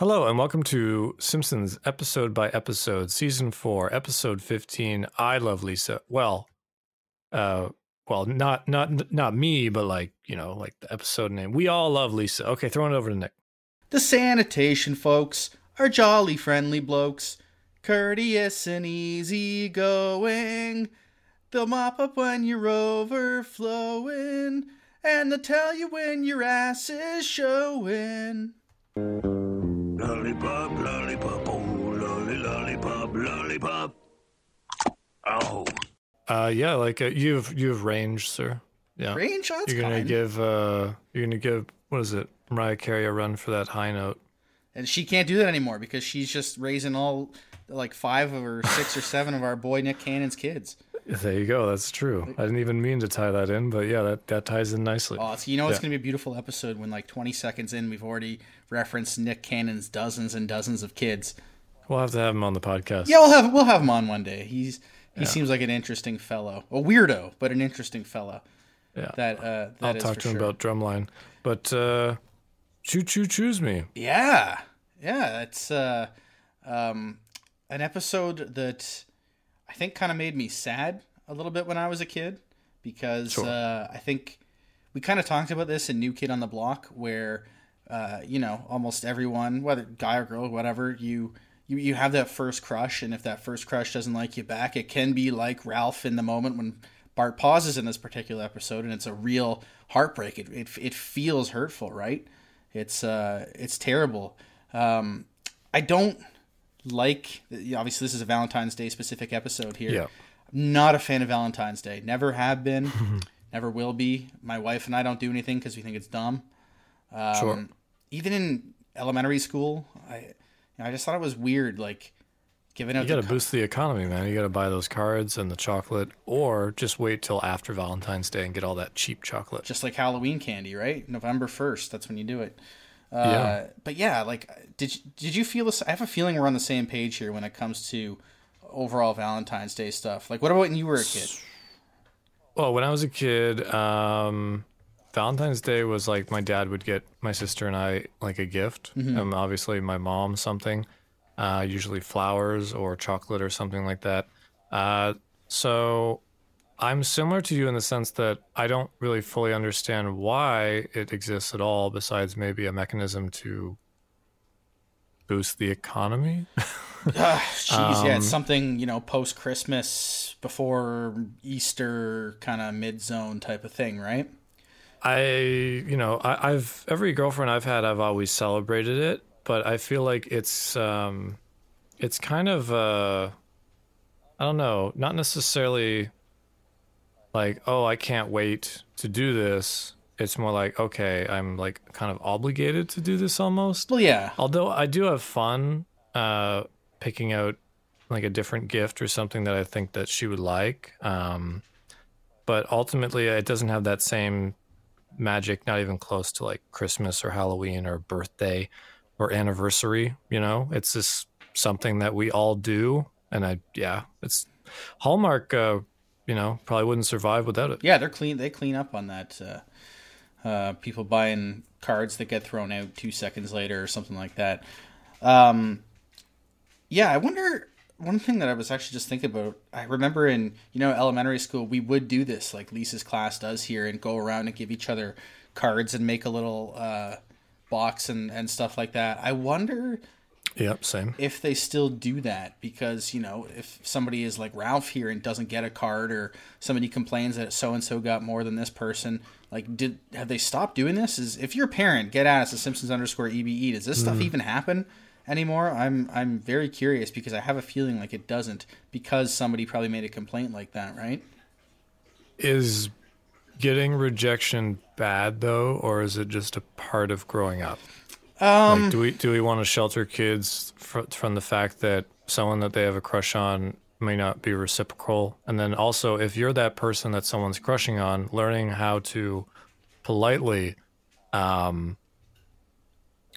Hello and welcome to Simpsons episode by episode, season four, episode fifteen. I love Lisa. Well, uh, well, not not not me, but like you know, like the episode name. We all love Lisa. Okay, throwing it over to Nick. The sanitation folks are jolly friendly blokes, courteous and easygoing. They'll mop up when you're overflowing, and they'll tell you when your ass is showing. Lollipop, lollipop, oh, lolly, lollipop, lollipop. Oh. Uh, yeah, like uh, you have you have range, sir. Yeah, Range, oh, that's you're gonna kind. give uh, you're gonna give what is it, Mariah Carey a run for that high note. And she can't do that anymore because she's just raising all like five or six or seven of our boy Nick Cannon's kids. There you go. That's true. I didn't even mean to tie that in, but yeah, that that ties in nicely. Oh, so you know it's Yeah. going to be a beautiful episode when like 20 seconds in we've already referenced Nick Cannon's dozens and dozens of kids. We'll have to have him on the podcast. Yeah, we'll have we'll have him on one day. He's he seems like an interesting fellow, a weirdo, but an interesting fellow. Yeah. That uh, that I'll talk to him about drumline. But uh choo choo choose me. Yeah, yeah, it's uh, um, an episode that I think kind of made me sad a little bit when I was a kid because Sure. uh, I think we kind of talked about this in New Kid on the Block, where uh, you know almost everyone, whether guy or girl, whatever, you. You, you have that first crush, and if that first crush doesn't like you back, it can be like Ralph in the moment when Bart pauses in this particular episode, and it's a real heartbreak. It, it, it feels hurtful, right? It's uh, it's terrible. Um, I don't like. Obviously, this is a Valentine's Day specific episode here. Yeah. Not a fan of Valentine's Day. Never have been. never will be. My wife and I don't do anything because we think it's dumb. Um, Sure. Even in elementary school, I you know, I just thought it was weird, like giving out You got to the boost the economy, man. You got to buy those cards and the chocolate, or just wait till after Valentine's Day and get all that cheap chocolate. just like Halloween candy, right? November first, that's when you do it. Uh, Yeah. But yeah, like, did you- did you feel this? I have a feeling we're on the same page here when it comes to overall Valentine's Day stuff. Like, what about when you were a kid? Well, when I was a kid, um, Valentine's Day was like my dad would get my sister and I like a gift. Um, obviously, my mom something, uh, usually flowers or chocolate or something like that. Uh, so I'm similar to you in the sense that I don't really fully understand why it exists at all, besides maybe a mechanism to boost the economy. Ah, Jeez, yeah, Um, it's something you know, post Christmas, before Easter, kind of mid zone type of thing, right? I, you know, I, I've every girlfriend I've had, I've always celebrated it, but I feel like it's, um, it's kind of, uh, I don't know, not necessarily like, oh, I can't wait to do this. It's more like, okay, I'm like kind of obligated to do this almost. Well, yeah, Although I do have fun, uh, picking out like a different gift or something that I think that she would like. Um, but ultimately, it doesn't have that same magic, not even close to like Christmas or Halloween or birthday or anniversary. You know, it's just something that we all do. And I, yeah, it's Hallmark, uh, you know, probably wouldn't survive without it. yeah, they're clean. They clean up on that. Uh, uh, people buying cards that get thrown out two seconds later or something like that. Um, yeah, I wonder. One thing that I was actually just thinking about, I remember in you know elementary school we would do this like Lisa's class does here and go around and give each other cards and make a little uh, box and and stuff like that. I wonder Yep, same. if they still do that because you know if somebody is like Ralph here and doesn't get a card or somebody complains that so and so got more than this person like did have they stopped doing this? Is if you're a parent get at us at simpsons underscore ebe does this stuff mm. even happen anymore? I'm i'm very curious because i have a feeling like it doesn't because somebody probably made a complaint like that right? Is getting rejection bad though, or is it just a part of growing up? Um like, do we do we want to shelter kids fr- from the fact that someone that they have a crush on may not be reciprocal? And then also, if you're that person that someone's crushing on, learning how to politely, um,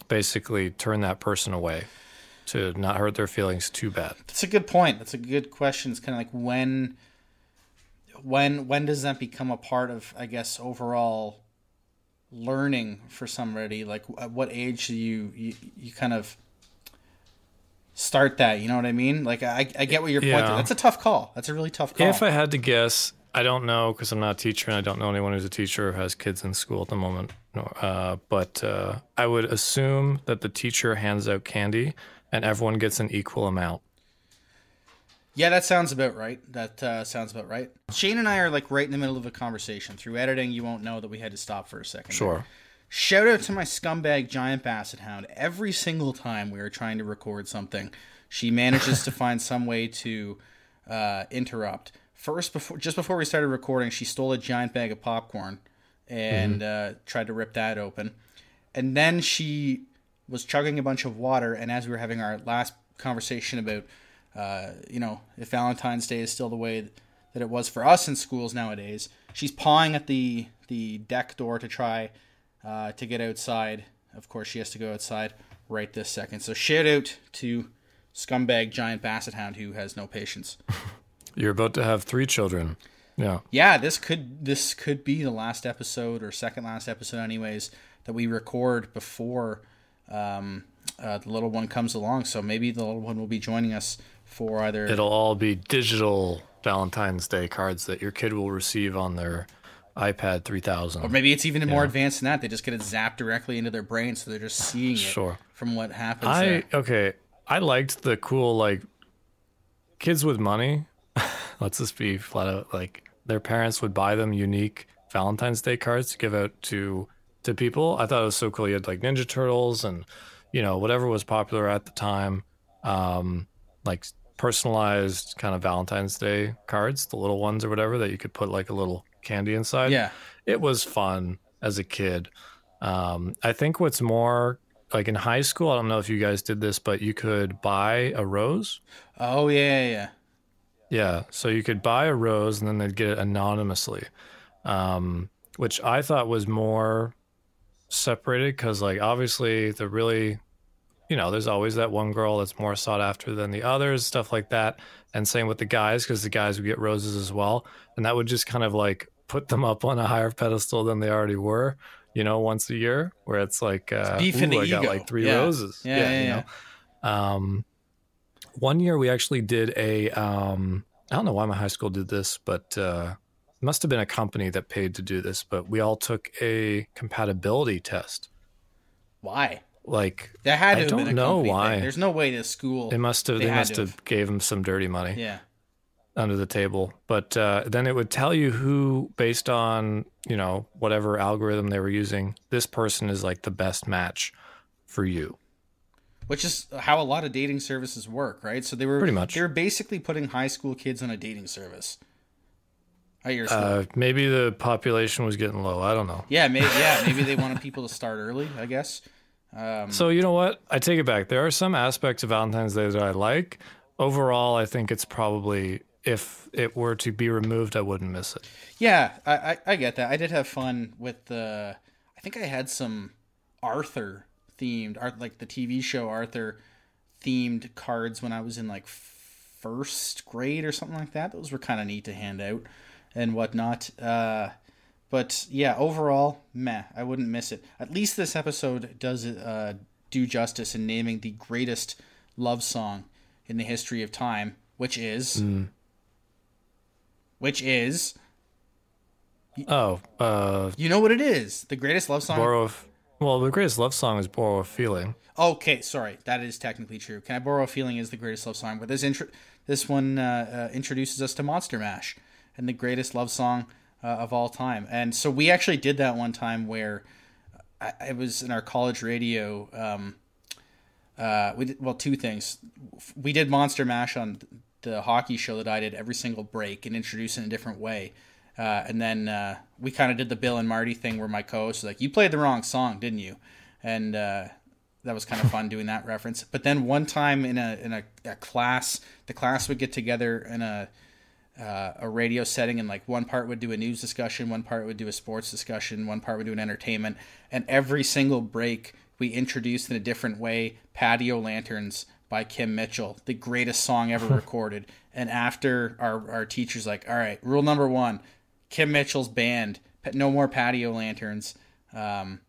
basically turn that person away to not hurt their feelings too bad. That's a good point. That's a good question. It's kind of like when, when, when does that become a part of, I guess, overall learning for somebody? Like, at what age do you you, you kind of start that. You know what I mean? Like I, I get what you're pointing. Yeah. That's a tough call. That's a really tough call. If I had to guess, I don't know because I'm not a teacher and I don't know anyone who's a teacher or has kids in school at the moment. No, uh, but uh, I would assume that the teacher hands out candy and everyone gets an equal amount. Yeah, that sounds about right. That uh, sounds about right. Shane and I are like right in the middle of a conversation. Through editing, you won't know that we had to stop for a second. Sure. Shout out to my scumbag giant basset hound. Every single time we are trying to record something, she manages to find some way to uh, interrupt. First, before just before we started recording, she stole a giant bag of popcorn and uh, tried to rip that open. And then she was chugging a bunch of water. And as we were having our last conversation about, uh, you know, if Valentine's Day is still the way that it was for us in schools nowadays, she's pawing at the the deck door to try uh, to get outside. Of course, she has to go outside right this second. So shout out to scumbag giant basset hound who has no patience. You're about to have three children. Yeah. Yeah, this could this could be the last episode or second last episode, anyways, that we record before um, uh, the little one comes along. So maybe the little one will be joining us for either. It'll all be digital Valentine's Day cards that your kid will receive on their iPad 3000. or maybe it's even more advanced than that. They just get it zapped directly into their brain, so they're just seeing it Sure. from what happens. I there. okay. I liked the cool like kids with money. Let's just be flat out like their parents would buy them unique Valentine's Day cards to give out to to people. I thought it was so cool. You had like Ninja Turtles and you know whatever was popular at the time, um, like personalized kind of Valentine's Day cards, the little ones or whatever that you could put like a little candy inside Yeah. it was fun as a kid. Um, I think what's more like in high school, I don't know if you guys did this, but you could buy a rose. Oh yeah, yeah, yeah. So you could buy a rose and then they'd get it anonymously, um, which I thought was more separated because, like, obviously, the really, you know, there's always that one girl that's more sought after than the others, stuff like that. And same with the guys because the guys would get roses as well. And that would just kind of like put them up on a higher pedestal than they already were, you know, once a year, where it's like, uh, beefing ooh, I got like three Yeah. roses. Yeah, yeah, you yeah. know. Um, one year we actually did a um I don't know why my high school did this, but uh it must have been a company that paid to do this, but we all took a compatibility test. Why? Like That had to I have don't know why. Thing. There's no way this school. they must have They they, must to have gave him some dirty money yeah. under the table. But uh, then it would tell you who, based on you know whatever algorithm they were using, this person is like the best match for you. which is how a lot of dating services work, right? So they were Pretty much. they were basically putting high school kids on a dating service. At your school. Uh, maybe the population was getting low. I don't know. yeah, maybe yeah, maybe they wanted people to start early. I guess. Um, So you know what? I take it back. There are some aspects of Valentine's Day that I like. Overall, I think it's probably if it were to be removed, I wouldn't miss it. Yeah, I, I I get that. I did have fun with the. I think I had some Arthur themed art like the TV show Arthur themed cards when I was in like first grade or something like that. Those were kind of neat to hand out and whatnot. Uh, but yeah, overall, meh. I wouldn't miss it. At least this episode does uh, do justice in naming the greatest love song in the history of time, which is, which is, Oh, uh, you know what it is? The greatest love song. borrow. F- well, the greatest love song is "Borrow a Feeling." Okay, sorry, that is technically true. Can I borrow a feeling is the greatest love song, but this intro, this one uh, uh, introduces us to Monster Mash and the greatest love song uh, of all time. And so we actually did that one time where I, it was in our college radio. Um, uh, we did well two things. We did Monster Mash on the hockey show that I did every single break and introduce it in a different way. Uh, and then uh, we kind of did the Bill and Marty thing where my co-host was like, "You played the wrong song, didn't you?" And uh, that was kind of fun doing that reference. But then one time in a in a, a class, the class would get together in a uh, a radio setting, and like one part would do a news discussion, one part would do a sports discussion, one part would do an entertainment, and every single break we introduced in a different way "Patio Lanterns" by Kim Mitchell, the greatest song ever recorded. And after our our teachers like, all right, rule number one, Kim Mitchell's band, no more patio lanterns. Um,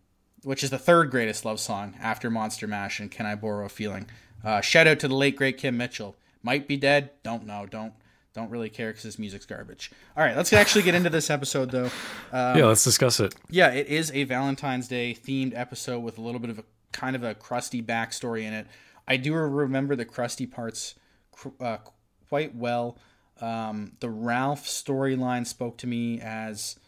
which is the third greatest love song after Monster Mash and Can I Borrow a Feeling. Uh, shout out to the late great Kim Mitchell. Might be dead. Don't know. Don't don't really care because his music's garbage. All right, let's actually get into this episode though. yeah, let's discuss it. Yeah, it is a Valentine's Day themed episode with a little bit of a kind of a Krusty backstory in it. I do remember the Krusty parts cr- uh, quite well. Um, the Ralph storyline spoke to me as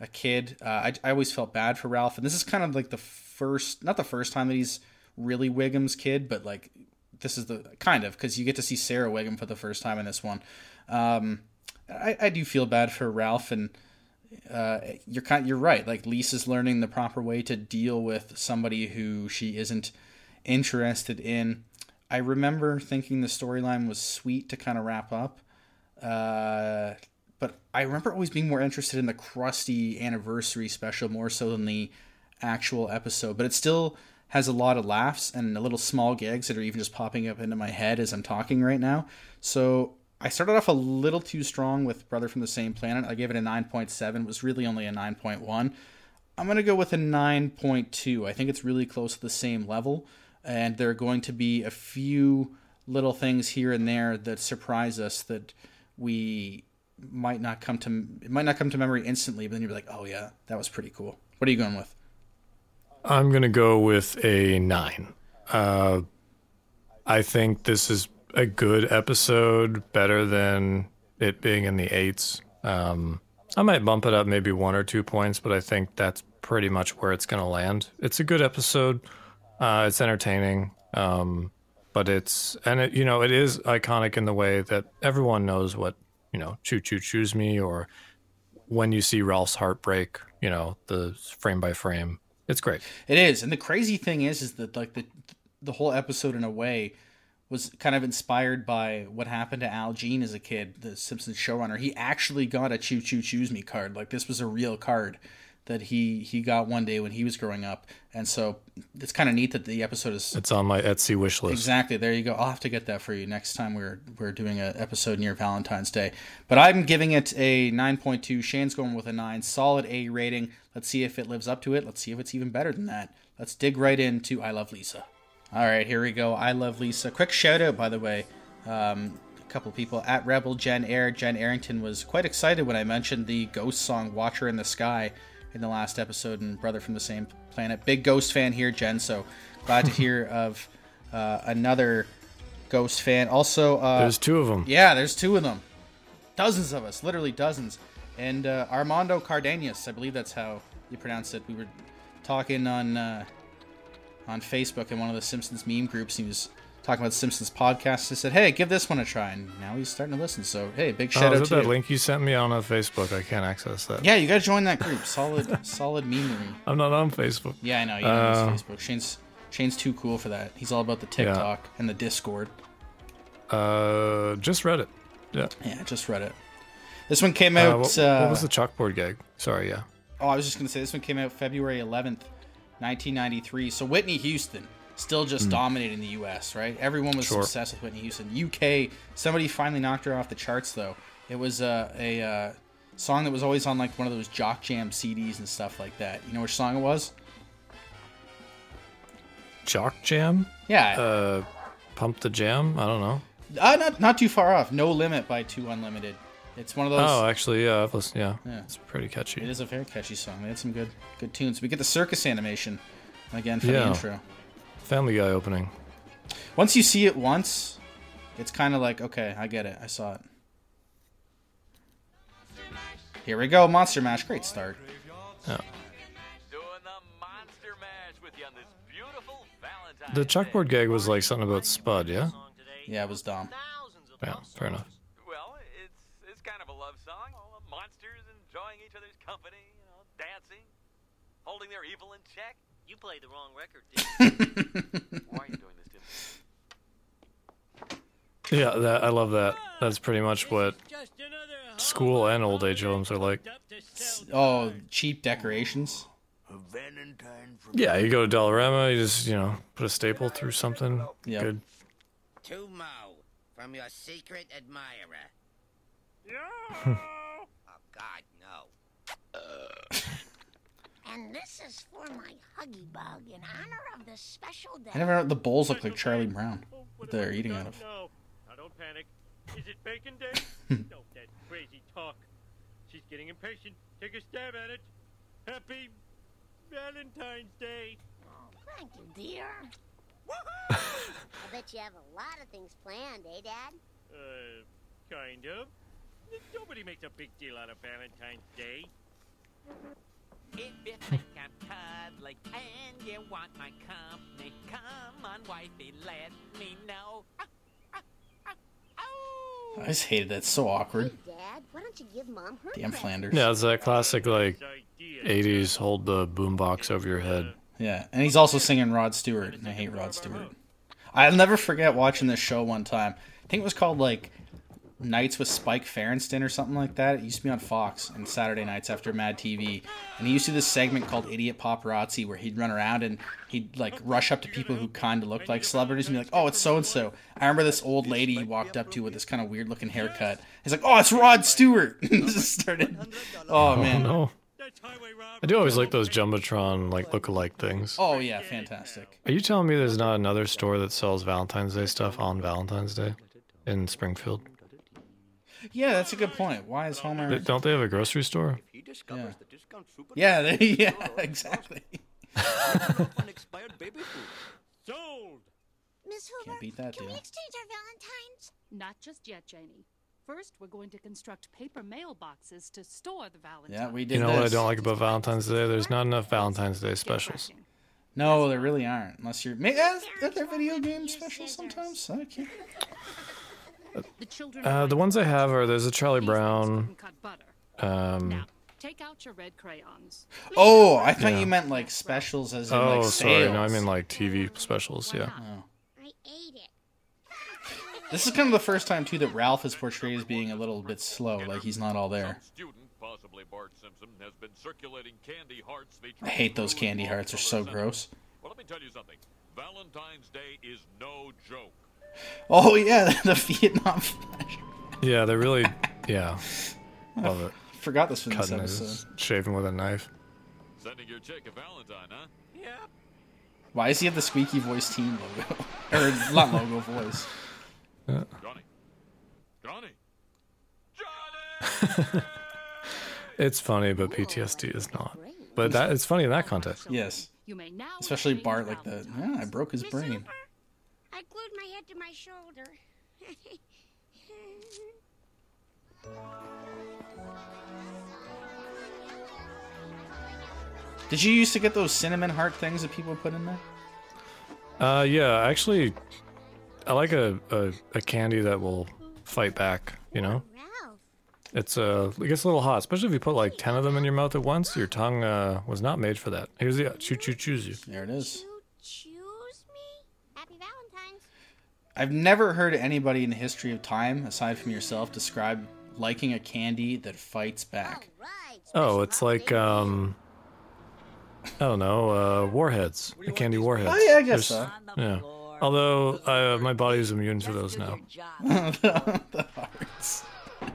a kid. Uh, I, I always felt bad for Ralph, and this is kind of like the first, not the first time that he's really Wiggum's kid, but like this is the kind of because you get to see Sarah Wiggum for the first time in this one. Um, I, I do feel bad for Ralph, and uh, you're kind you're right. Like Lisa's learning the proper way to deal with somebody who she isn't interested in. I remember thinking the storyline was sweet to kind of wrap up. Uh, but I remember always being more interested in the Krusty anniversary special more so than the actual episode. But it still has a lot of laughs and a little small gags that are even just popping up into my head as I'm talking right now. So I started off a little too strong with Brother from the Same Planet. I gave it a 9.7. It was really only a 9.1. I'm going to go with a 9.2. I think it's really close to the same level. And there are going to be a few little things here and there that surprise us that we might not come to it might not come to memory instantly, but then you're like, oh yeah, that was pretty cool. What are you going with? I'm gonna go with a nine. Uh, I think this is a good episode, better than it being in the eights. Um, I might bump it up maybe one or two points, but I think that's pretty much where it's gonna land. It's a good episode. Uh, it's entertaining. Um, but it's and it you know it is iconic in the way that everyone knows what you know choo choo choose me or when you see Ralph's heartbreak you know the frame by frame it's great It is, and the crazy thing is, is that like the the whole episode in a way was kind of inspired by what happened to Al Jean as a kid, the Simpsons showrunner. He actually got a choo choo choose me card. Like this was a real card that he he got one day when he was growing up, and so it's kind of neat that the episode is it's on my Etsy wish list Exactly. There you go. I'll have to get that for you next time we're we're doing an episode near Valentine's Day. But I'm giving it a 9.2. Shane's going with a 9. Solid A rating. Let's see if it lives up to it. Let's see if it's even better than that. Let's dig right into I Love Lisa. All right, here we go. I Love Lisa. Quick shout out, by the way. Um, a couple people at Rebel Jen Air. Jen Arrington was quite excited when I mentioned the ghost song Watcher in the Sky in the last episode and Brother from the Same Planet. Big Ghost fan here, Jen. So glad to hear of uh, another Ghost fan. Also, uh, there's two of them yeah, there's two of them. Dozens of us, literally dozens. And uh, Armando Cardenas, I believe that's how you pronounce it. We were talking on uh, on Facebook in one of the Simpsons meme groups. He was talking about Simpsons podcast. I said, "Hey, give this one a try," and now he's starting to listen. So, hey, big oh, shout is out to that you. link you sent me on uh, Facebook I can't access that Yeah, you got to join that group. Solid, solid memery. I'm not on Facebook Yeah, I know. You don't Uh, use Facebook. Shane's Shane's too cool for that. He's all about the TikTok and the Discord. uh just read it yeah Yeah, just read it. This one came uh, out. what, uh, what was the chalkboard gag sorry yeah Oh, I was just gonna say this one came out February 11th, 1993. So Whitney Houston still just dominating the U.S. Right? Everyone was. Sure. obsessed with Whitney Houston. U.K. Somebody finally knocked her off the charts though. It was uh, a uh, song that was always on like one of those Jock Jam CDs and stuff like that. You know which song it was? Jock Jam Yeah, uh Pump the Jam I don't know uh, not not too far off. No Limit by Two Unlimited. It's one of those. oh actually yeah I've listened yeah, Yeah. it's pretty catchy It is a very catchy song. They had some good good tunes. We get the circus animation again for the Yeah. intro. Family Guy opening Once you see it once, it's kind of like, okay, I get it. I saw it. Here we go, Monster Mash. Great start. yeah the monster mash with you on this beautiful Valentine's the Day. chalkboard gag was like something about Spud yeah Yeah, it was dumb. yeah fair enough Well, it's it's kind of a love song. All the monsters enjoying each other's company, you know, dancing, holding their evil in check. You played the wrong record, dude. Why are you doing this to me? Yeah, that I love that. Ah, That's pretty much what school and old age homes are like. Oh, cheap decorations. A Valentine from Yeah, you go to Dollarama, you just you know put a staple through something. Yep. Good. to Moe from your secret admirer. oh, God, no. And this is for my Huggy Bug in honor of the special day. I never know. The bowls look like Charlie Brown. what they're eating out of. No, now don't panic. Is it bacon day? Stop that crazy talk. She's getting impatient. Take a stab at it. Happy Valentine's Day. Thank you, dear. I bet you have a lot of things planned, eh, Dad? Uh, kind of. Nobody makes a big deal out of Valentine's Day. If you think I'm cuddly and you want my company, come on, wifey, let me know. Ah, ah, ah, ow. I just hated that. It's so awkward. Hey, Dad, why don't you give Mom her Damn? Flanders. Yeah, it's that classic like 80s hold the boombox over your head. Yeah, and he's also singing Rod Stewart, and I hate Rod Stewart. I'll never forget watching this show one time. I think it was called like Nights with Spike Feresten or something like that. It used to be on Fox and Saturday nights after Mad TV. And he used to do this segment called Idiot Paparazzi where he'd run around and he'd like rush up to people who kind of looked like celebrities and be like, "Oh, it's so and so." I remember this old lady he walked up to with this kind of weird looking haircut. He's like, "Oh, it's Rod Stewart." Just started. Oh Oh man. no. Highway Rob. I do always like those Jumbotron like look-alike things. Oh yeah, fantastic. Are you telling me there's not another store that sells Valentine's Day stuff on Valentine's Day in Springfield? Yeah, that's a good point. Why is Homer? Th- Don't they have a grocery store? He discovers the discount super Yeah, they, yeah, exactly. unexpired baby food. Sold. Miss Hoover, Can't beat that can we exchange our Valentines? Not just yet, Janie. First, we're going to construct paper mailboxes to store the Valentine's. Yeah, we did. You know what I don't like about Valentine's Day? There's not enough Valentine's Day specials. No, there really aren't. Unless you're. Maybe are there video game specials sometimes? I can't. The children Uh, the ones I have are there's a Charlie Brown. can cut butter. Um, Now, take out your red crayons. Oh, I thought Yeah. you meant like specials, as in oh, like sorry. No, I mean like TV specials. Yeah. I ate it. This is kind of the first time too that Ralph is portrayed as being a little bit slow, like he's not all there. Possibly Bart Simpson, has been circulating candy hearts featuring I hate those candy hearts; they're so gross. Well, let me tell you something. Valentine's Day is no joke. Oh yeah, the Vietnam flash. Yeah, they're really. Yeah. Love it. Forgot this from this Cutting episode. his shaving with a knife. Sending your chick a Valentine, huh? Yeah. Why does he have the squeaky voice team logo? or not logo voice? Johnny. Johnny. Johnny! It's funny, but PTSD is not. But that it's funny in that context. Yes, You may now especially Bart like the. Yeah, I broke his Miss brain. Hoover, I glued my head to my shoulder. Did you used to get those cinnamon heart things that people put in there? Uh, yeah, actually, I like a, a, a candy that will fight back. You know, it's uh, it gets a little hot, especially if you put like ten of them in your mouth at once. Your tongue uh was not made for that. Here's the choo choo choose you. There it is. you choose me? Happy Valentine's. I've never heard anybody in the history of time, aside from yourself, describe liking a candy that fights back. Oh, it's like holiday. um, I don't know, uh, warheads, the candy warheads. Oh, yeah, I guess There's- so. Yeah. Although uh, my body's immune to those now. the hearts.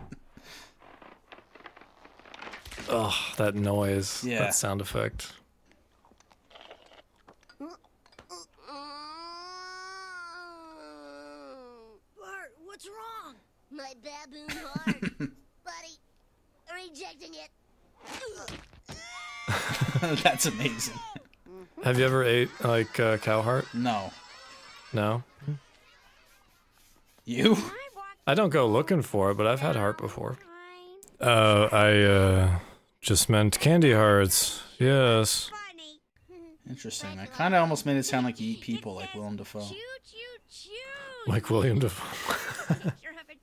Ugh, that noise, Yeah. that sound effect. Bart, what's wrong? My baboon heart. Buddy, rejecting it. That's amazing. Have you ever ate like uh, cow heart? No. No. You? I don't go looking for it, but I've had heart before. Uh, I uh, just meant candy hearts. Yes. Interesting. I kind of almost made it sound like you eat people, like Willem Dafoe. Like William Defoe. Picture of a train.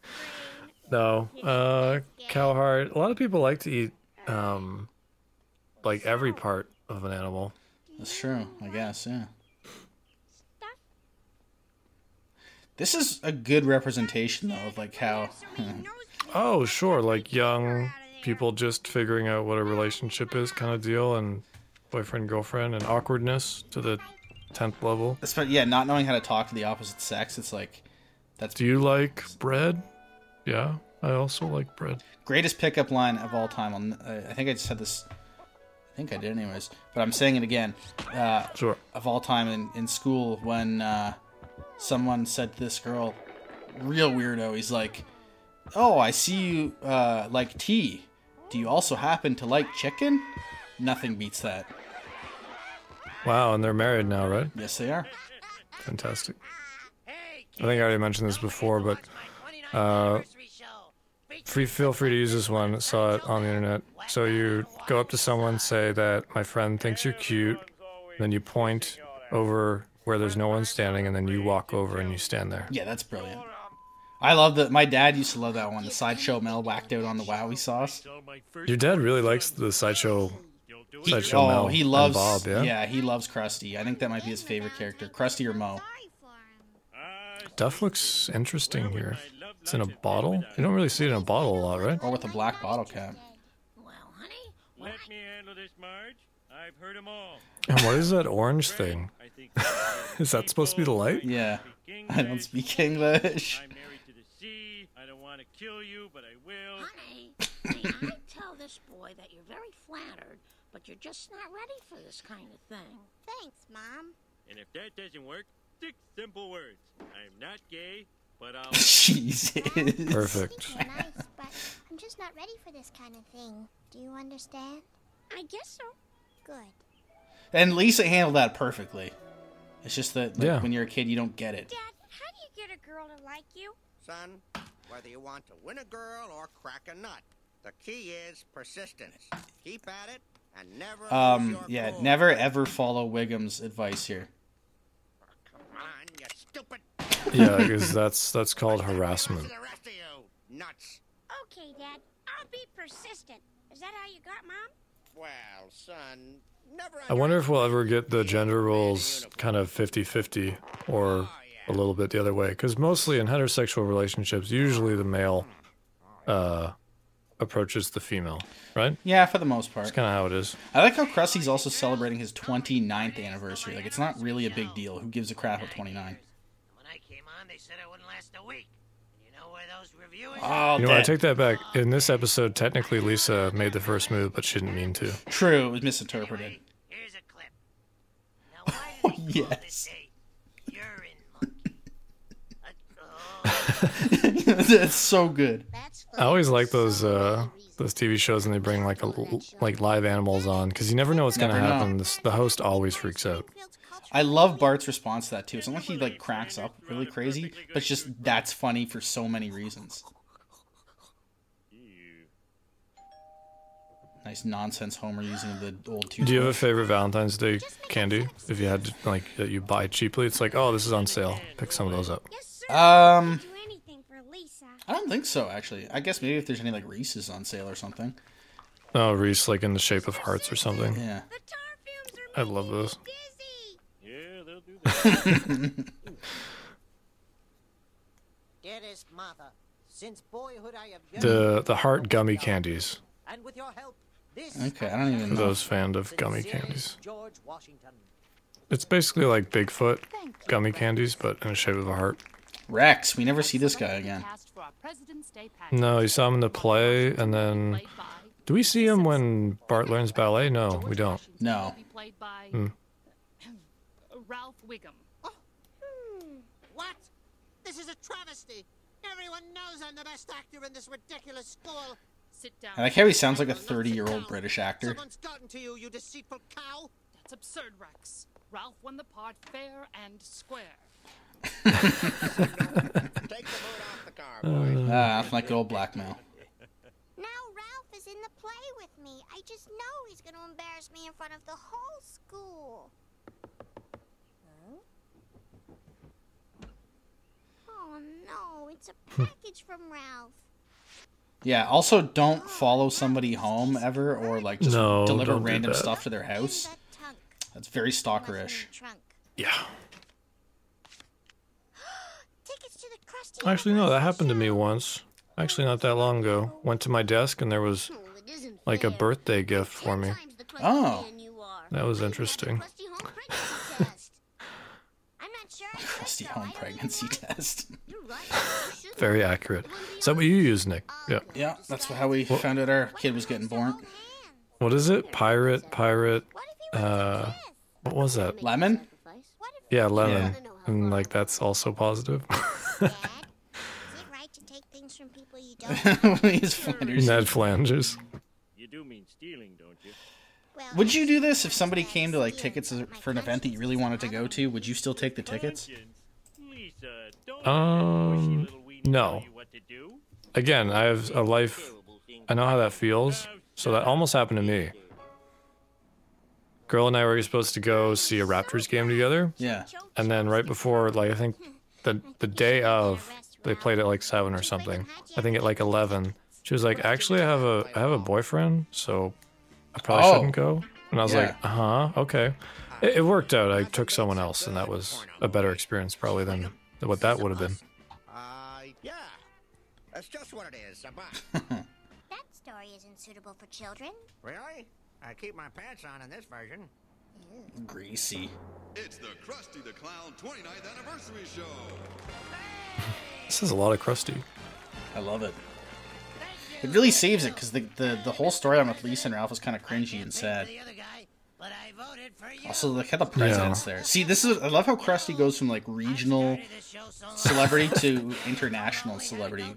No. Uh, cow heart. A lot of people like to eat um, like every part of an animal. That's true, I guess, yeah. This is a good representation, though, of like how. So many nose Oh, sure. Like young people just figuring out what a relationship is, kind of deal, and boyfriend, girlfriend, and awkwardness to the 10th level. Yeah, not knowing how to talk to the opposite sex, it's like. That's Do you like bread? Yeah, I also like bread. greatest pickup line of all time. On I I think I just said this. I think I did, anyways. But I'm saying it again. Uh, Sure. of all time in, in school when uh, someone said to this girl, real weirdo. He's like, "Oh, I see you uh, like tea. Do you also happen to like chicken?" Nothing beats that. Wow, and they're married now, right? Yes, they are. Fantastic. I think I already mentioned this before, but uh, free, feel free to use this one. I Saw it on the internet. So you go up to someone, say that my friend thinks you're cute, then you point over where there's no one standing, and then you walk over and you stand there. Yeah, that's brilliant. I love that. My dad used to love that one. The sideshow Mel whacked out on the Wowie sauce. Your dad really likes the sideshow. He, Sideshow oh, Mel he loves. Bob, yeah? he loves Krusty. I think that might be his favorite character, Krusty or Moe. Duff looks interesting here. It's in a bottle. You don't really see it in a bottle a lot, right? Or with a black bottle cap. Well, honey. Let me handle this, Marge. I've heard 'em all. And what is that orange thing? is that supposed to be the light? Yeah. I don't speak English. I'm married to the sea. I don't want to kill you, but I will. Honey, see, I tell this boy that you're very flattered, but you're just not ready for this kind of thing. Thanks, Mom. And if that doesn't work, six simple words. I'm not gay, but I'll. Jesus. Perfect. Nice, but I'm just not ready for this kind of thing. Do you understand? I guess so. Good. And Lisa handled that perfectly. It's just that like, Yeah. when you're a kid, you don't get it. Dad, how do you get a girl to like you? Son, whether you want to win a girl or crack a nut, the key is persistence. Keep at it and never lose Um, your yeah, cool. never ever follow Wiggum's advice here. Come on, you stupid. Yeah, because that's that's called harassment. The rest of you nuts. Okay, Dad. I'll be persistent. Is that how you got, Mom? Well, son, never. I wonder if we'll ever get the gender roles kind of 50-50 or a little bit the other way. Because mostly in heterosexual relationships, usually the male uh, approaches the female, right? Yeah, for the most part. That's kind of how it is. I like how Krusty's also celebrating his 29th anniversary. Like, it's not really a big deal. Who gives a crap at 29? When I came on, they said I wouldn't last a week. And you know where those reviewers Oh, You know, what, I that- take that back. In this episode, technically Lisa made the first move, but she didn't mean to. True, it was misinterpreted. Here's a clip. Now, why do they call yes. this a urine monkey? Oh. That's so good. I always like those uh, those TV shows when they bring like a l- like live animals on because you never know what's gonna Never know. happen. This, the host always freaks out. I love Bart's response to that too. It's not like he like cracks up really crazy, but it's just that's funny for so many reasons. Nice nonsense Homer using the old two. Do you have a favorite Valentine's Day candy? If you had to, like that you buy cheaply, it's like oh this is on sale. Pick some of those up. Yes, sir. Um, Do anything for Lisa. I don't think so actually. I guess maybe if there's any like Reese's on sale or something. Oh Reese, like in the shape of hearts or something. Yeah. The tar fumes are I love those. dizzy. Yeah, they'll do that. Dearest mother, since boyhood I have yearned The the heart gummy candies. and with your help, this Okay, I don't even For know. those fans of gummy candies. George Washington. It's basically like Bigfoot gummy candies, but in the shape of a heart. Rex, we never see this guy again. Cast for our President's Day pageant. No, you saw him in the play, and then do we see him when Bart learns ballet? No, we don't. No. will be played by Hmm. Ralph Wiggum. Oh what? This is a travesty. Everyone knows I'm the best actor in this ridiculous school. Sit down. I like how he sounds like a 30 year old British actor. Someone's gotten to you, you deceitful cow. That's absurd, Rex. Ralph won the part fair and square. Take the boot off the car, boy. Ah, like good old blackmail. Now Ralph is in the play with me. I just know he's going to embarrass me in front of the whole school. Oh no, it's a hmm. package from Ralph. Yeah. Also, don't oh, follow somebody home ever, or like just No, deliver random stuff to their house. In the trunk. That's very Must stalkerish. Yeah. Tickets to the Krusty Actually, no, that happened to me once. Actually, not that long ago. Went to my desk and there was Oh, it isn't like a birthday gift for me. times the Krusty Oh. man you are. That was interesting. having a Krusty home pregnancy test. I'm not sure I should, Krusty though. I home pregnancy test. You're right. I should. Very accurate. Is that what you use, Nick? Yeah. Yeah, that's how we found out our kid was getting born. What is it? Pirate, pirate. What was Uh, what was that? Lemon? Yeah, lemon. I wanna know how and like that's also positive. Is it right to take things from people you don't? He's Flanders. Ned Flanders. You do mean stealing, don't you? Would you do this if somebody came to like tickets for an event that you really wanted to go to? Would you still take the tickets? Um, no. what to do. Again, I have a life. I know how that feels. So that almost happened to me. Girl and I were supposed to go see a Raptors game together. Yeah. And then right before, like I think the the day of, they played at like seven or something. I think at like eleven, she was like, "Actually, I have a I have a boyfriend, so I probably Oh. shouldn't go." And I was like, "Uh huh, okay." It, it worked out. I took someone else, and that was a better experience probably than what that would have been. Uh, yeah. That's just what it is. A buck. that story isn't suitable for children. really? I keep my pants on in this version. Greasy. It's the Krusty the Clown 29th anniversary show. This is a lot of Krusty. I love it. It really saves it because the, the the whole storyline with Lisa and Ralph is kind of cringy and sad. Also, look at the presidents there. See, this is I love how Krusty goes from like regional celebrity to international celebrity.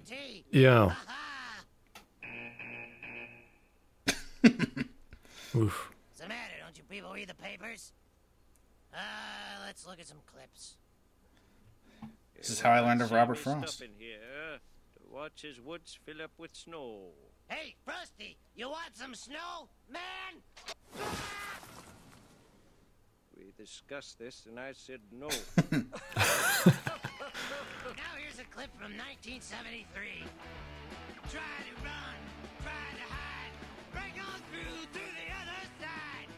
Yeah. Oof. What's the matter? Don't you people read the papers? Uh, let's look at some clips. This is how I learned of Robert Frost. in here to watch his woods fill up with snow. Hey, Frosty, you want some snow, man? We discussed this, and I said no. Now here's a clip from 1973. Try to run, try to hide, break on through to the other side.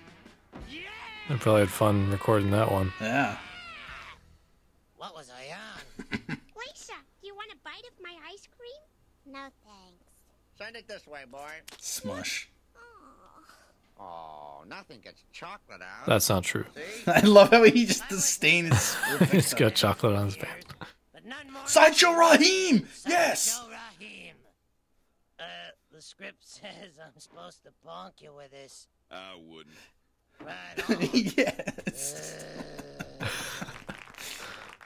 Yeah! I probably had fun recording that one. Yeah. What was I on? Lisa, do you want a bite of my ice cream? No, thanks. Send it this way, boy. Smush. Oh, nothing gets chocolate out. That's not true. I love how he just the stain is. He's got chocolate on his pants. Sideshow Raheem. Yes. Joe Rahim. Uh, the script says I'm supposed to bonk you with this. I wouldn't. Right on. yes.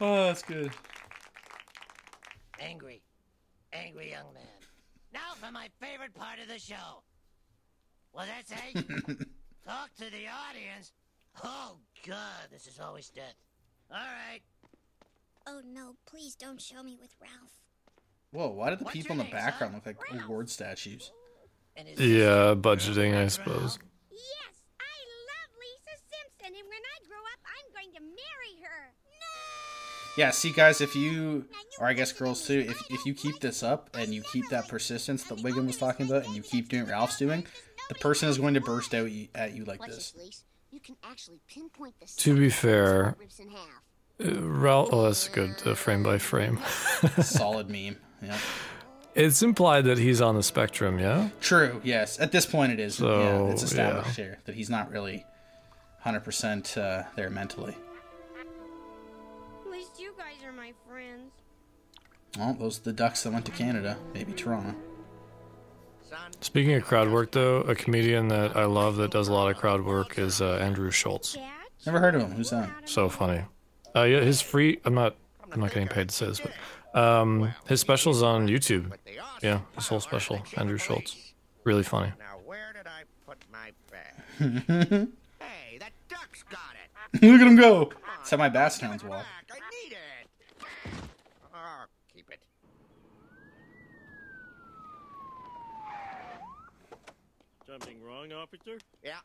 Oh, that's good. Angry. Angry young man. Now for my favorite part of the show. What's that say? Talk to the audience. Oh, God, this is always death. All right. Oh no, please don't show me with Ralph. Whoa, why do the What's people in the name, background look like award statues? Yeah, budgeting, I suppose. Yes, I love Lisa Simpson, and when I grow up, I'm going to marry her. No! Yeah, see, guys, if you, or I guess girls too, if, if you keep this up and you keep that persistence that Wiggum was talking about, and you keep doing what Ralph's doing, the person is going to burst out at you like this. this, You can actually pinpoint the To be fair, rips in uh, Ralph. Oh, that's good. Uh, frame by frame. Solid meme. Yeah. It's implied that he's on the spectrum. Yeah. True. Yes. At this point, it is. So, yeah, it's established yeah. here that he's not really 100% uh, there mentally. At least you guys are my friends. Well, those are the Ducks that went to Canada, maybe Toronto. Speaking of crowd work, though, a comedian that I love that does a lot of crowd work is uh, Andrew Schulz. Never heard of him. Who's that? So funny. Uh, yeah, his free. I'm not. I'm not getting paid to say this, but um, his special's on YouTube. Yeah, his whole special. Andrew Schulz. Really funny. Now, where did I put my bag? Look hey, that duck's got it. at him go. That's how my basset hounds walk. I need it. Oh, keep it. Something wrong, officer? Yeah.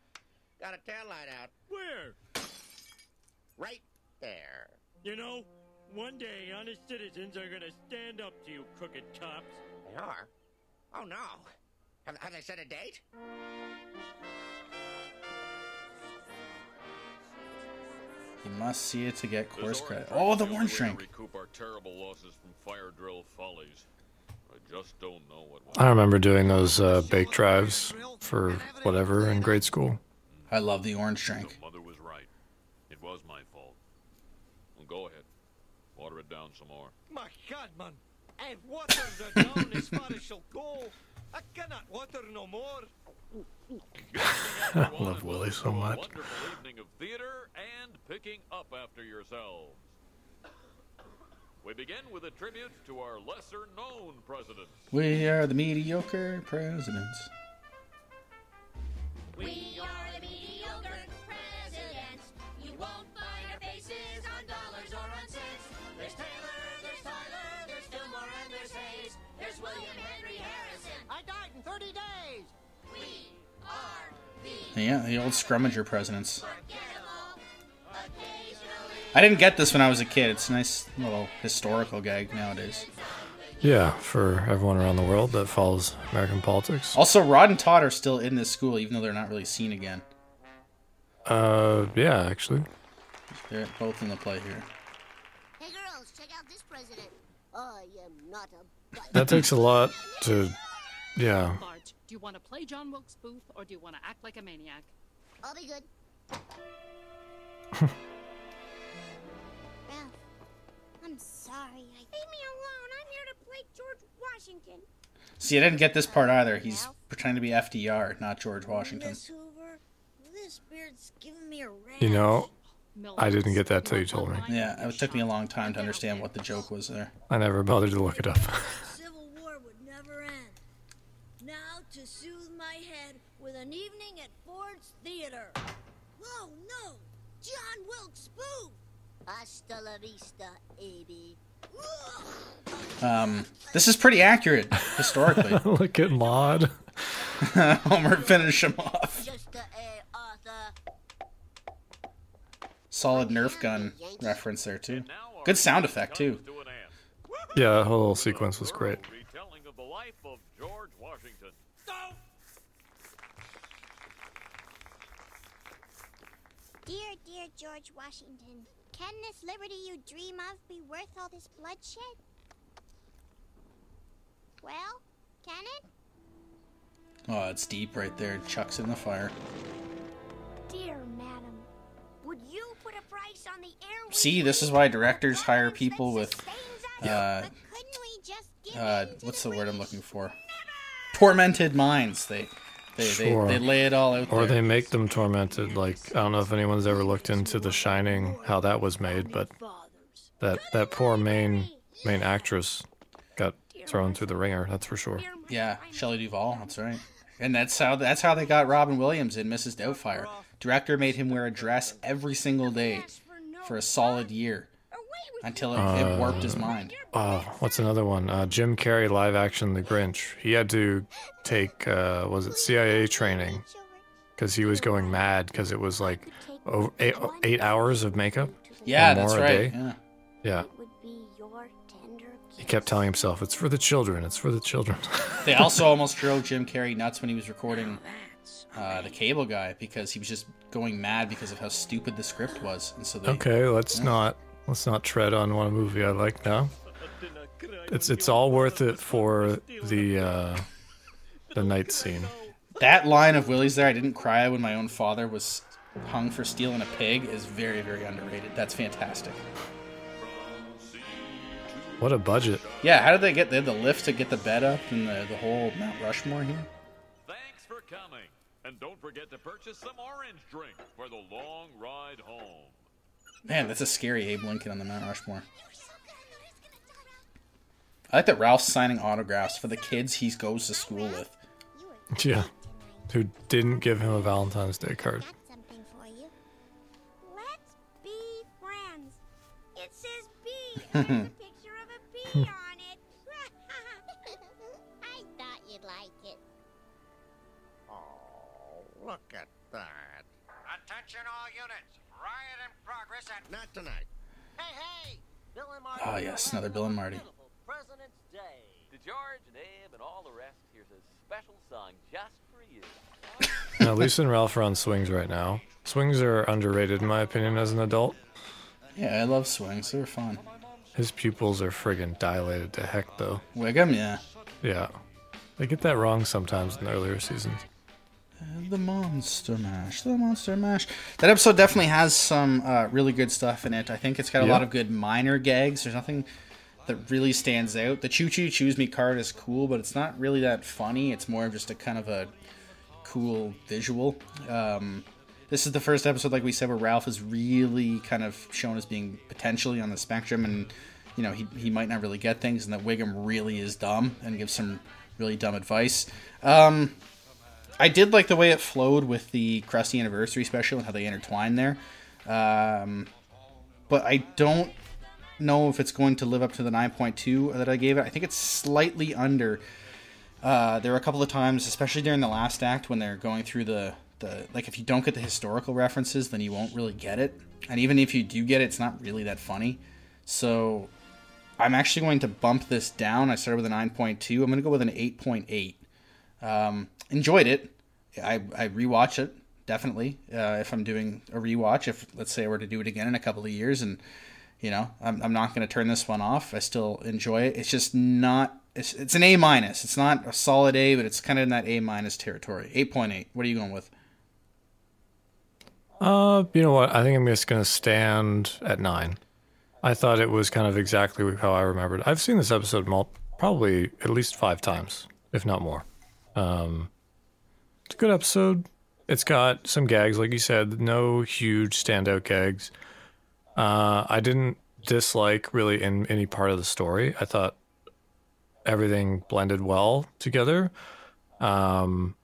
Got a tail light out. Where? Right there. You know, one day honest citizens are gonna stand up to you crooked cops. They are? Oh, no. Have, have they set a date? You must see it to get course credit. Oh, the drink is orange drink. Recoup our terrible losses from fire drill follies. I just don't know what. I remember doing those uh, bake drives for whatever in grade school. I love the orange drink. Mother was right. It was my fault. Well, go ahead. Water it down some more. My God, man. I've watered her down as far as she'll go. I cannot water no more. I love Willie so much. wonderful evening of theater and picking up after yourselves. We begin with a tribute to our lesser known presidents. We are the mediocre presidents. We are the mediocre presidents. You won't find our faces on dollars or on cents. There's Taylor, there's Tyler, there's Fillmore, and there's Hayes. There's William Henry Harrison. I died in 30 days. We are the Yeah, the old scrummager presidents. forgettable. Occasionally. I didn't get this when I was a kid. It's a nice little historical gag nowadays. Yeah, for everyone around the world that follows American politics. Also, Rod and Todd are still in this school, even though they're not really seen again. Uh, yeah, actually. They're both in the play here. Hey girls, check out this president. I am not a. That takes a lot to, yeah. Bart, do you want to play John Wilkes Booth or do you want to act like a maniac? I'll be good. I'm sorry. I... Leave me alone. I'm here to play George Washington. See, I didn't get this part either. He's pretending to be FDR, not George Washington. Miss Hoover, this beard's giving me a rash. You know, I didn't get that till you told me. Yeah, it took me a long time to understand what the joke was there. I never bothered to look it up. Civil War would never end. Now to soothe my head with an evening at Ford's Theater. Oh no, John Wilkes Booth. Hasta la vista, baby. Um, this is pretty accurate historically. look at Maud. Homer finish him off. Just a A, Arthur. Solid Nerf gun reference there too. Good sound effect too. Yeah, that whole sequence was great. Retelling of the life of George Washington. Dear, dear George Washington, can this liberty you dream of be worth all this bloodshed? Well, can it? Oh, it's deep right there. Chuck's in the fire. Dear madam, would you put a price on the air? See, this is why directors hire people with, uh, Couldn't we just give uh, what's the word I'm looking for? Tormented minds. They, they, Sure. they, they lay it all out Or there. they make them tormented. Like I don't know if anyone's ever looked into The Shining, how that was made, but that that poor main main actress got thrown through the ringer. That's for sure. Yeah, Shelley Duvall. That's right. And that's how that's how they got Robin Williams in Mrs. Doubtfire. Director made him wear a dress every single day for a solid year until it, it warped his mind. Oh, what's another one? Uh, Jim Carrey live action The Grinch. He had to take uh, was it CIA training because he was going mad because it was like over eight, eight hours of makeup. Yeah, or more that's a right. day. Yeah. Yeah. would be your tender He kept telling himself, "It's for the children. It's for the children." They also almost drove Jim Carrey nuts when he was recording uh, the Cable Guy because he was just going mad because of how stupid the script was, and so they. okay, let's not let's not tread on one movie I like now. It's it's all worth it for the uh, the night scene. That line of Willie's there, I didn't cry when my own father was hung for stealing a pig, is very, very underrated. That's fantastic. What a budget! Yeah, how did they get? They had the lift to get the bed up and the, the whole Mount Rushmore here. Thanks for coming. And don't forget to purchase some orange drink for the long ride home. Man, that's a scary Abe Lincoln on the Mount Rushmore. I like that Ralph's signing autographs for the kids he goes to school with. Yeah, who didn't give him a Valentine's Day card? Something for you. Let's be friends. It says B. and a picture of a on it. I thought you'd like it. Oh, look at that. Attention all units. Riot in progress at... Not tonight. Hey, hey! Bill and Marty. Oh yes, another Bill and Marty. President's Day. To George and Abe and all the rest, here's a special song just for you. Now, Lisa and Ralph are on swings right now. Swings are underrated in my opinion as an adult. Yeah, I love swings. They're fun. His pupils are friggin' dilated to heck, though. Wiggum, yeah. Yeah. They get that wrong sometimes in the earlier seasons. The Monster Mash. The Monster Mash. That episode definitely has some uh, really good stuff in it. I think it's got a Yeah. lot of good minor gags. There's nothing that really stands out. The Choo Choo Choose Me card is cool, but it's not really that funny. It's more of just a kind of a cool visual. Um, this is the first episode, like we said, where Ralph is really kind of shown as being potentially on the spectrum, and you know he, he might not really get things, and that Wiggum really is dumb and gives some really dumb advice. Um, I did like the way it flowed with the Krusty anniversary special and how they intertwined there. Um, but I don't know if it's going to live up to the 9.2 that I gave it. I think it's slightly under. Uh, there were a couple of times, especially during the last act, when they're going through the, the like if you don't get the historical references, then you won't really get it. And even if you do get it, it's not really that funny. So I'm actually going to bump this down. I started with a 9.2. I'm going to go with an 8.8. Um, enjoyed it. I, I rewatch it definitely uh, if I'm doing a rewatch. If let's say I were to do it again in a couple of years, and you know I'm, I'm not going to turn this one off. I still enjoy it. It's just not. It's, it's an A minus. It's not a solid A, but it's kind of in that A minus territory. Eight point eight. What are you going with? Uh, you know what? I think I'm just gonna stand at nine. I thought it was kind of exactly how I remembered. I've seen this episode probably at least five times, if not more. Um, it's a good episode. It's got some gags, like you said, no huge standout gags. Uh, I didn't dislike really in any part of the story. I thought everything blended well together. Um,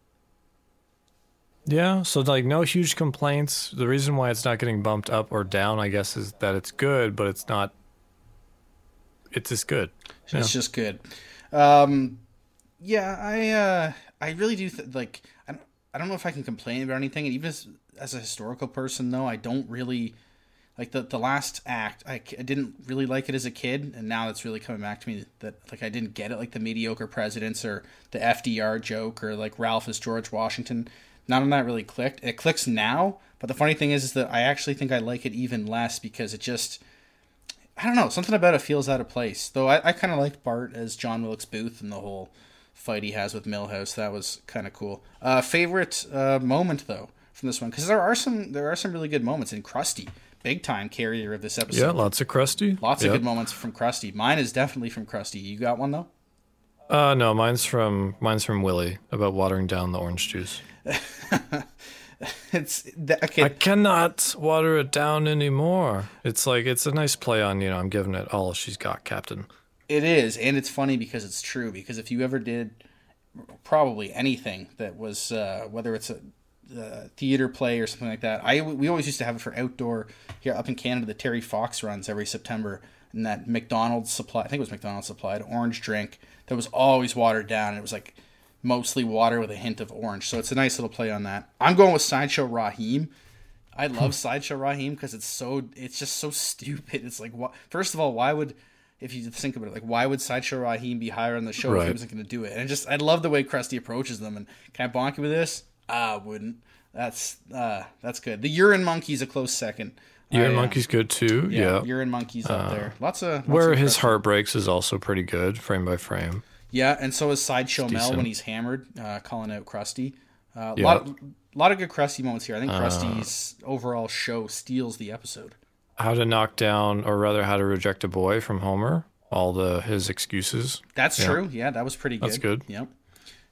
yeah, so like no huge complaints. The reason why it's not getting bumped up or down, I guess, is that it's good, but it's not. It's just good. It's yeah. just good. Um, yeah, I uh, I really do th- like. I don't, I don't know if I can complain about anything. And even as, as a historical person, though, I don't really like the the last act. I, I didn't really like it as a kid, and now it's really coming back to me that like I didn't get it, like the mediocre presidents or the FDR joke or like Ralph as George Washington none of that really clicked. It clicks now, but the funny thing is, is that I actually think I like it even less because it just, I don't know, something about it feels out of place. Though I, I kind of liked Bart as John Wilkes Booth and the whole fight he has with Milhouse. That was kind of cool. Uh, favorite uh, moment though from this one because there are some there are some really good moments in Krusty. Big time carrier of this episode. Yeah, lots of Krusty. Lots yep. of good moments from Krusty. Mine is definitely from Krusty. You got one though? Uh no, mine's from mine's from Willie about watering down the orange juice. it's okay. I cannot water it down anymore. It's like it's a nice play on you know I'm giving it all she's got, Captain. It is, and it's funny because it's true. Because if you ever did probably anything that was uh, whether it's a, theater play or something like that, I we always used to have it for outdoor here up in Canada. The Terry Fox runs every September, and that McDonald's supply I think it was McDonald's supplied orange drink that was always watered down. And it was like mostly water with a hint of orange. So it's a nice little play on that. I'm going with Sideshow Raheem. I love Sideshow Raheem because it's so it's just so stupid. It's like what first of all, why would if you think about it, like why would Sideshow Raheem be higher on the show right. if he wasn't going to do it? And I just I love the way Krusty approaches them. And can I bonk you with this? I wouldn't. That's uh that's good. The Urine Monkey's a close second. Urine uh, Monkey's good too. Yeah, yeah. Urine Monkey's up uh, there. Lots of lots where of his heart breaks is also pretty good, frame by frame. Yeah, and so is Sideshow Mel when he's hammered, uh, calling out Krusty. Uh, a lot, of, lot of good Krusty moments here. I think Krusty's overall show steals the episode. How to knock down, or rather, how to reject a boy from Homer. All the his excuses. That's yeah. true. Yeah, that was pretty good. That's good. Yep.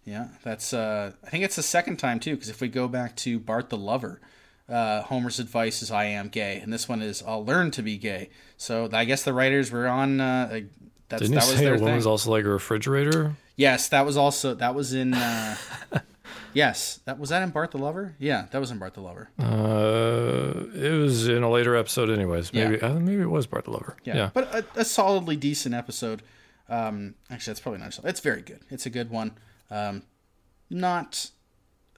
Yeah, that's. Uh, I think it's the second time too, because if we go back to Bart the Lover, uh, Homer's advice is "I am gay," and this one is "I'll learn to be gay." So I guess the writers were on uh, that's, Didn't that you was say a woman's also like a refrigerator? Yes, that was also that was in. Uh, yes, that was that in Bart the Lover. Yeah, that was in Bart the Lover. Uh, it was in a later episode, anyways. Maybe yeah. uh, maybe it was Bart the Lover. Yeah, yeah. but a, a, solidly decent episode. Um, actually, that's probably not. It's very good. It's a good one. Um, not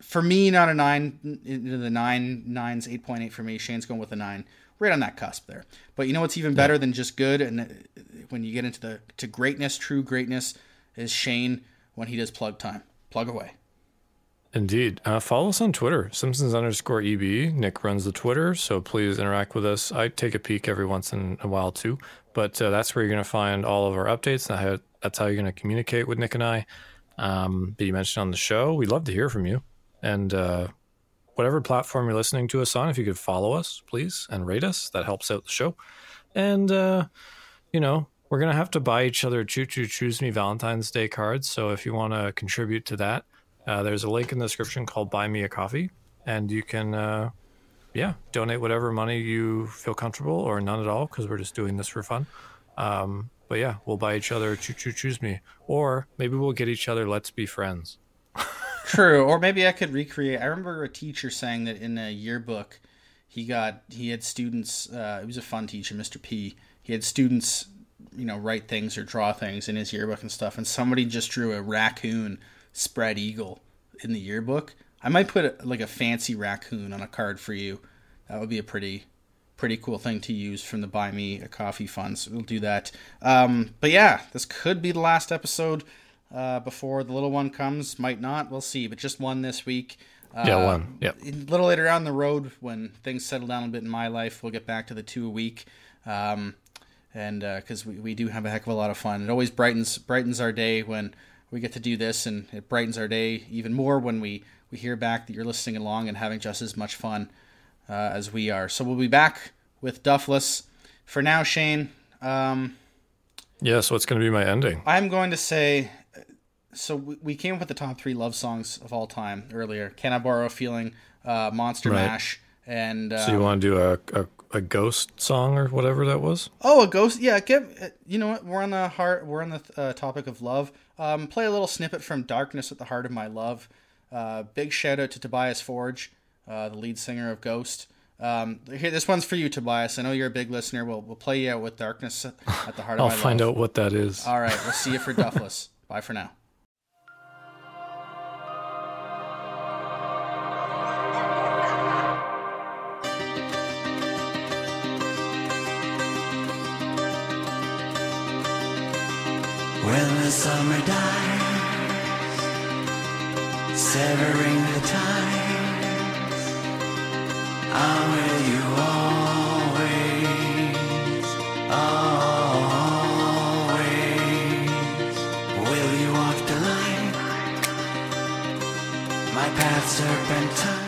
for me, not a nine. Into the nine nines, eight point eight for me. Shane's going with a nine right on that cusp there. But you know what's even better yeah. than just good, and uh, when you get into the to greatness, true greatness, is Shane when he does plug time. Plug away. Indeed. Uh, follow us on Twitter, Simpsons underscore EB. Nick runs the Twitter, so please interact with us. I take a peek every once in a while too, but uh, that's where you're going to find all of our updates. That's how you're going to communicate with Nick and I. Um, you mentioned on the show. We'd love to hear from you. And uh, whatever platform you're listening to us on, if you could follow us, please, and rate us, that helps out the show. And, uh, you know, we're going to have to buy each other Choo Choo Choose Me Valentine's Day cards. So if you want to contribute to that, uh, there's a link in the description called Buy Me a Coffee. And you can, uh, yeah, donate whatever money you feel comfortable or none at all because we're just doing this for fun. Um, but yeah, we'll buy each other choo choo choose me, or maybe we'll get each other let's be friends. True, or maybe I could recreate. I remember a teacher saying that in a yearbook, he got he had students. Uh, he was a fun teacher, Mr. P. He had students, you know, write things or draw things in his yearbook and stuff. And somebody just drew a raccoon spread eagle in the yearbook. I might put a, like a fancy raccoon on a card for you. That would be a pretty pretty cool thing to use from the Buy Me a Coffee funds. We'll do that. Um, but yeah, this could be the last episode uh, before the little one comes. Might not. We'll see. But just one this week. Uh, Yeah, one. Yep. A little later down the road, when things settle down a bit in my life, we'll get back to the two a week. Um, and because we, we do have a heck of a lot of fun. It always brightens brightens our day when we get to do this, and it brightens our day even more when we we hear back that you're listening along and having just as much fun uh, as we are. So we'll be back with Duffless. For now, Shane. Um, Yeah, so it's going to be my ending. I'm going to say. So we, we came up with the top three love songs of all time earlier. Can I borrow a feeling? Uh, Monster Right. Mash. And uh, So you want to do a, a a ghost song or whatever that was? Oh, a ghost. Yeah, give. You know what? We're on the heart. We're on the uh, topic of love. Um, play a little snippet from "Darkness at the Heart of My Love." Uh, big shout out to Tobias Forge, uh, the lead singer of Ghost. Um, here, this one's for you, Tobias. I know you're a big listener. We'll we'll play you out with "Darkness at the Heart of My Love. I'll find out what that is. All right, we'll see you for Duffless. Bye for now. The summer dies, severing the ties, I'm with you always, always. Will you walk the line? My path serpentine.